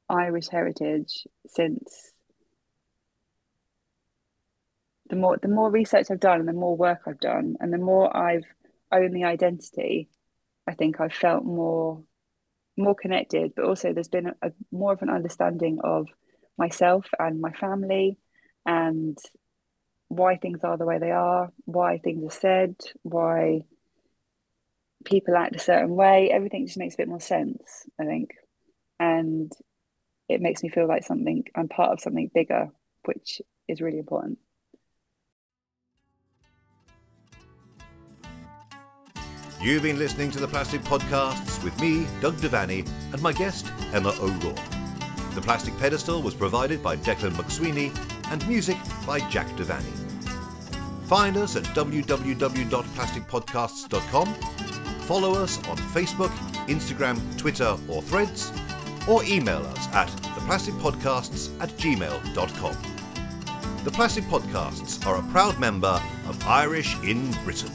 Irish heritage since the more the more research I've done and the more work I've done and the more I've owned the identity, I think I've felt more more connected, but also there's been a, a, more of an understanding of myself and my family and why things are the way they are, why things are said, why people act a certain way. Everything just makes a bit more sense, I think. And it makes me feel like something, I'm part of something bigger, which is really important. You've been listening to the Plastic Podcasts with me, Doug Devaney, and my guest, Emma O'Rourke. The plastic pedestal was provided by Declan McSweeney and music by Jack Devaney. Find us at www.plasticpodcasts.com, follow us on Facebook, Instagram, Twitter, or Threads, or email us at theplasticpodcasts at gmail.com. The Plastic Podcasts are a proud member of Irish in Britain.